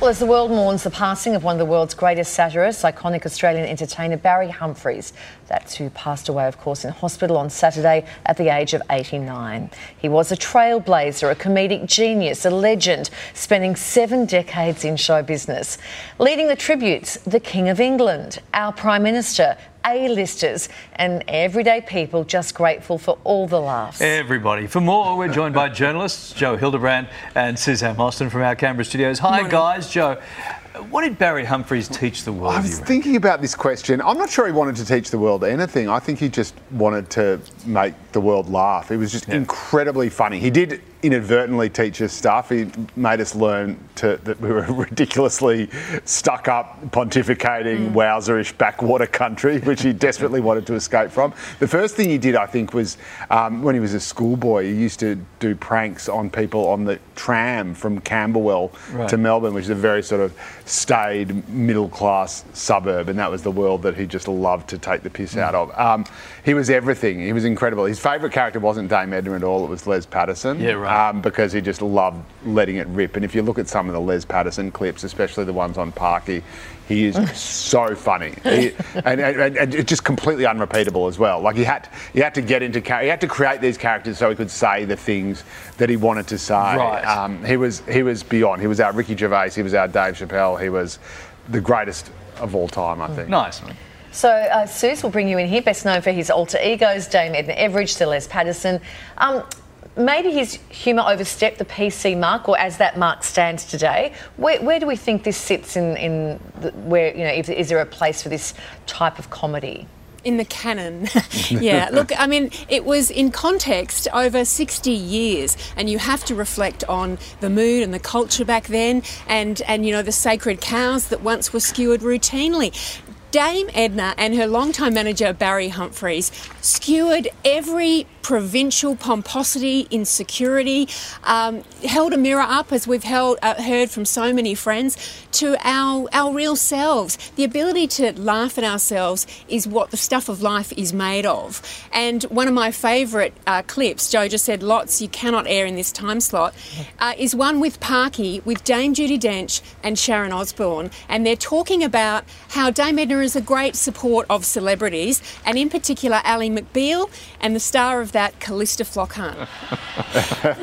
Well, as the world mourns the passing of one of the world's greatest satirists, iconic Australian entertainer Barry Humphries, that's who passed away, of course, in hospital on Saturday at the age of 89. He was a trailblazer, a comedic genius, a legend, spending seven decades in show business. Leading the tributes, the King of England, our Prime Minister, a-listers and everyday people just grateful for all the laughs. Everybody. For more, we're joined by journalists Joe Hildebrand and Suzanne Mostyn from our Canberra studios. Hi, guys. Joe, what did Barry Humphries teach the world? I was thinking about this question. I'm not sure he wanted to teach the world anything. I think he just wanted to make the world laugh. It was just yeah. incredibly funny. He did inadvertently teach us stuff. He made us learn to, that we were ridiculously stuck up, pontificating, mm. wowzerish backwater country, which he desperately wanted to escape from. The first thing he did, I think, was um, when he was a schoolboy, he used to do pranks on people on the tram from Camberwell right. to Melbourne, which is a very sort of staid, middle class suburb, and that was the world that he just loved to take the piss mm. out of. Um, he was everything. He was incredible. His favourite character wasn't Dame Edna at all, it was Les Patterson. Yeah, right um, because he just loved letting it rip. And if you look at some of the Les Patterson clips, especially the ones on Parky, he is so funny, he, and, and, and, just completely unrepeatable as well. Like he had, he had to get into, he had to create these characters so he could say the things that he wanted to say. Right. Um, he was, he was beyond. He was our Ricky Gervais. He was our Dave Chappelle. He was the greatest of all time, I think. Nice. So, uh, Suze will bring you in here, best known for his alter egos, Dame Edna Everage, Sir Les Patterson. Um, maybe his humour overstepped the PC mark, or as that mark stands today. Where, where do we think this sits in, in the, where, you know, if, is there a place for this type of comedy? in the canon. yeah, look, I mean, it was in context over 60 years, and you have to reflect on the mood and the culture back then, and, and you know, the sacred cows that once were skewered routinely. Dame Edna and her longtime manager Barry Humphries skewered every provincial pomposity, insecurity, um, held a mirror up, as we've held, uh, heard from so many friends, to our, our real selves. The ability to laugh at ourselves is what the stuff of life is made of. And one of my favourite uh, clips, Joe just said lots you cannot air in this time slot, uh, is one with Parky, with Dame Judi Dench and Sharon Osbourne. And they're talking about how Dame Edna is a great support of celebrities, and in particular, Ally McBeal and the star of that that Calista Flockhart.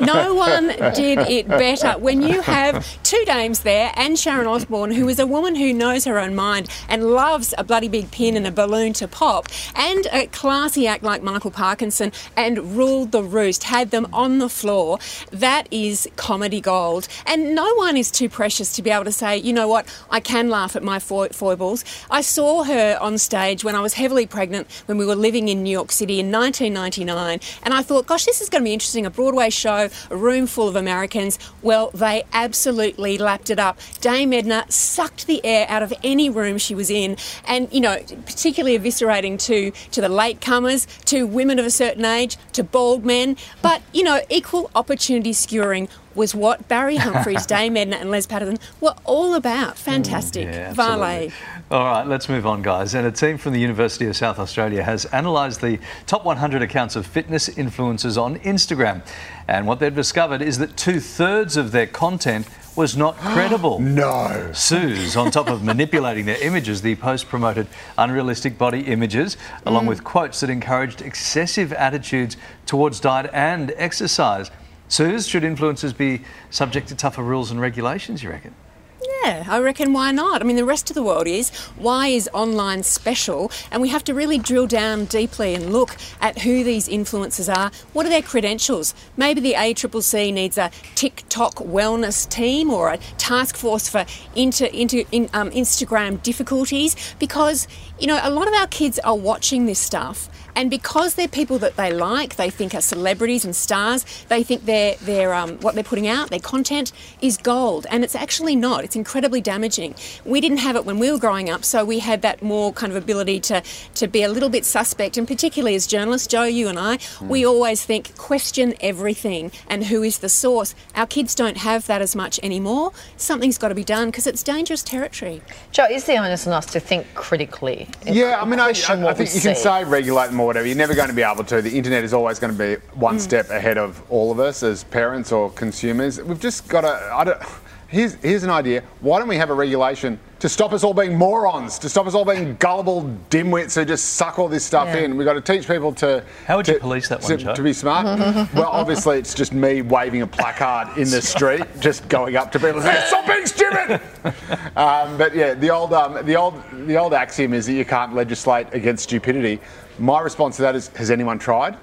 no one did it better. When you have two dames there and Sharon Osbourne, who is a woman who knows her own mind and loves a bloody big pin and a balloon to pop, and a classy act like Michael Parkinson and ruled the roost, had them on the floor, that is comedy gold. And no one is too precious to be able to say, you know what, I can laugh at my foibles. I saw her on stage when I was heavily pregnant when we were living in New York City in 1999 and I thought, gosh, this is going to be interesting. A Broadway show, a room full of Americans. Well, they absolutely lapped it up. Dame Edna sucked the air out of any room she was in, and you know, particularly eviscerating to to the latecomers, to women of a certain age, to bald men. But you know, equal opportunity skewering was what Barry Humphries, Dame Edna, and Les Patterson were all about. Fantastic. Mm, yeah, Valet. All right, let's move on, guys. And a team from the University of South Australia has analysed the top 100 accounts of fitness influencers on Instagram. And what they've discovered is that two thirds of their content was not credible. no. Suze, on top of manipulating their images, the post promoted unrealistic body images, along mm. with quotes that encouraged excessive attitudes towards diet and exercise. Suze, should influencers be subject to tougher rules and regulations, you reckon? Yeah, I reckon why not? I mean, the rest of the world is. Why is online special? And we have to really drill down deeply and look at who these influencers are. What are their credentials? Maybe the ACCC needs a TikTok wellness team or a task force for inter, inter, in, um, Instagram difficulties because, you know, a lot of our kids are watching this stuff and because they're people that they like, they think are celebrities and stars, they think their, their, um, what they're putting out, their content, is gold. And it's actually not. It's incredibly damaging. We didn't have it when we were growing up, so we had that more kind of ability to, to be a little bit suspect. And particularly as journalists, Joe, you and I, mm. we always think question everything and who is the source. Our kids don't have that as much anymore. Something's got to be done because it's dangerous territory. Joe, is the onus on us to think critically? Yeah, I mean, I, I, I think you see? can say regulate them or whatever. You're never going to be able to. The internet is always going to be one mm. step ahead of all of us as parents or consumers. We've just got to. I don't, Here's, here's an idea. Why don't we have a regulation to stop us all being morons, to stop us all being gullible dimwits who just suck all this stuff Yeah. in? We've got to teach people to. How would you police that one, Joe? to be smart? well, obviously, it's just me waving a placard in the street, just going up to people and saying, "Stop being stupid!" um, but yeah, the old, um, the old, the old axiom is that you can't legislate against stupidity. My response to that is, has anyone tried?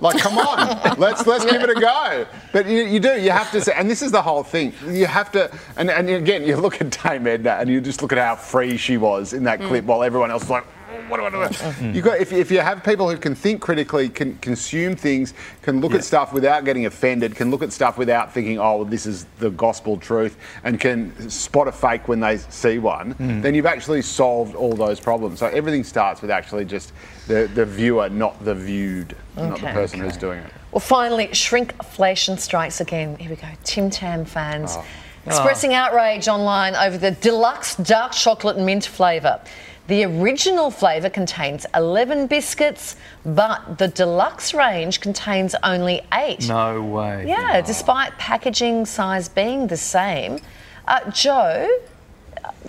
Like, come on, let's let's give it a go. But you, you do, you have to say, and this is the whole thing. You have to, and, and again, you look at Dame Edna, and you just look at how free she was in that clip, mm. while everyone else was like. "Oh, What do I do? You got if, if you have people who can think critically, can consume things, can look Yeah. at stuff without getting offended, can look at stuff without thinking, oh, this is the gospel truth, and can spot a fake when they see one, mm. then you've actually solved all those problems. So everything starts with actually just the, the viewer, not the viewed, not the Okay. person who's doing it. Well, finally, shrinkflation strikes again. Here we go. Tim Tam fans oh. expressing outrage online over the deluxe dark chocolate mint flavour. The original flavour contains 11 biscuits, but the deluxe range contains only eight. No way. Yeah, despite packaging size being the same. Uh, Joe,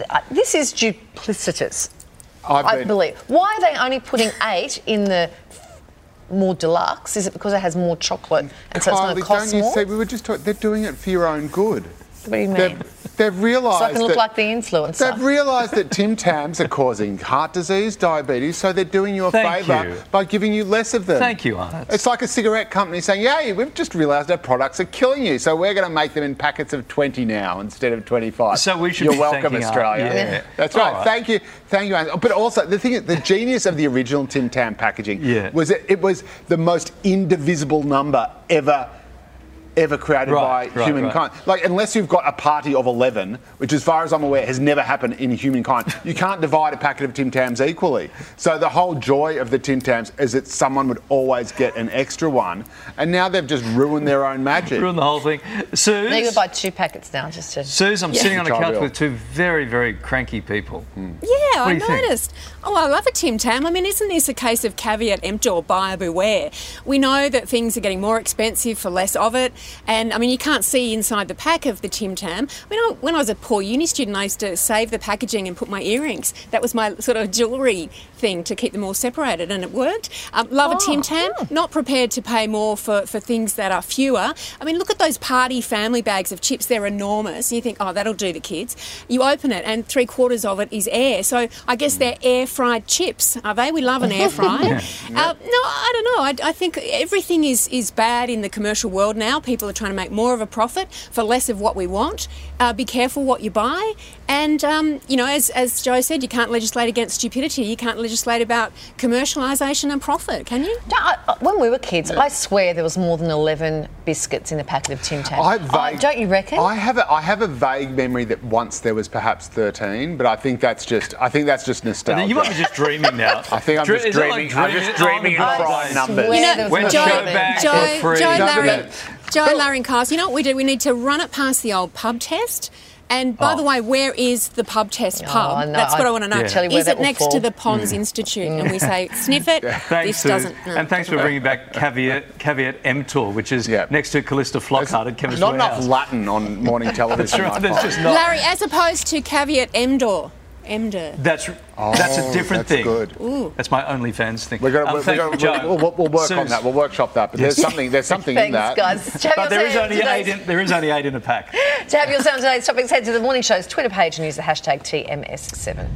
uh, this is duplicitous, I've I been- believe. Why are they only putting eight in the more deluxe? Is it because it has more chocolate and so it's going Kylie, to cost don't you more? see? We were just talking. They're doing it for your own good. What do you mean? They've, they've realised so I can look that like the influencer. They've realised that Tim Tams are causing heart disease, diabetes, so they're doing you a favour by giving you less of them. Thank you, Arnott. It's like a cigarette company saying, "Yeah, we've just realised our products are killing you, so we're going to make them in packets of 20 now instead of 25." So we should You're be welcome. Australia. Yeah. That's All right. right. Thank you, thank you. Ange. But also, the thing, is, the genius of the original Tim Tam packaging Yeah. was that it was the most indivisible number ever. Ever created Right, by right, humankind. Like, unless you've got a party of 11, which, as far as I'm aware, has never happened in humankind, you can't divide a packet of Tim Tams equally. So, the whole joy of the Tim Tams is that someone would always get an extra one, and now they've just ruined their own magic. ruined the whole thing. Suze, Now you buy two packets now just to. Suze, I'm sitting on a couch with two very, very cranky people. Hmm. Yeah, I do think? noticed. Oh, I love a Tim Tam. I mean, isn't this a case of caveat emptor, buyer beware? We know that things are getting more expensive for less of it, and I mean, you can't see inside the pack of the Tim Tam. I mean, I, when I was a poor uni student, I used to save the packaging and put my earrings. That was my sort of jewellery thing to keep them all separated, and it worked. Um, love a Tim Tam. Not prepared to pay more for, for things that are fewer. I mean, look at those party family bags of chips. They're enormous. You think, oh, that'll do the kids. You open it, and three quarters of it is air. So I guess they're air fried chips, are they? We love an air fry. uh, no, I don't know. I, I think everything is, is bad in the commercial world now. People are trying to make more of a profit for less of what we want. Uh, be careful what you buy. And, um, you know, as, as Joe said, you can't legislate against stupidity. You can't legislate about commercialisation and profit, can you? No, I- I- when we were kids, I swear there was more than 11 biscuits in a packet of Tim Tams. I Oh, vague, don't you reckon? I have a, I have a vague memory that once there was perhaps 13, but I think that's just I think that's just nostalgia. You might be just dreaming now. I think I'm Dre- just is it like dreaming- I'm just dreaming in on the prime numbers. You know, there was When Joe Joe Joe. Joe, Larry, no. Joe, Larry, and Cars. You know what we do? We need to run it past the old pub test. And by Oh. the way, where is the pub test Oh, pub? I know. That's what I, I- want to know. Yeah. Tell you where Is it next fall. to the Ponds mm. Institute? And we mm. say, sniff it. Thanks, this Suze. doesn't. no, and thanks for bringing back caveat caveat emptor, which is Yeah. next to Calista Flockhart at Chemist Not enough Latin on morning television. That's right. I There's just not. Larry, as opposed to caveat emdor. Emder. That's that's a different that's thing. good. That's my OnlyFans thing. We're gonna, Um, we're thank- gonna, Joe, we'll, we'll, we'll work on that. We'll workshop that. But there's something. There's something in Thanks, that. guys. To But there is only eight. In, there is only eight in a pack. To have your sound on today's topics, head to the morning show's Twitter page and use the hashtag TMS7.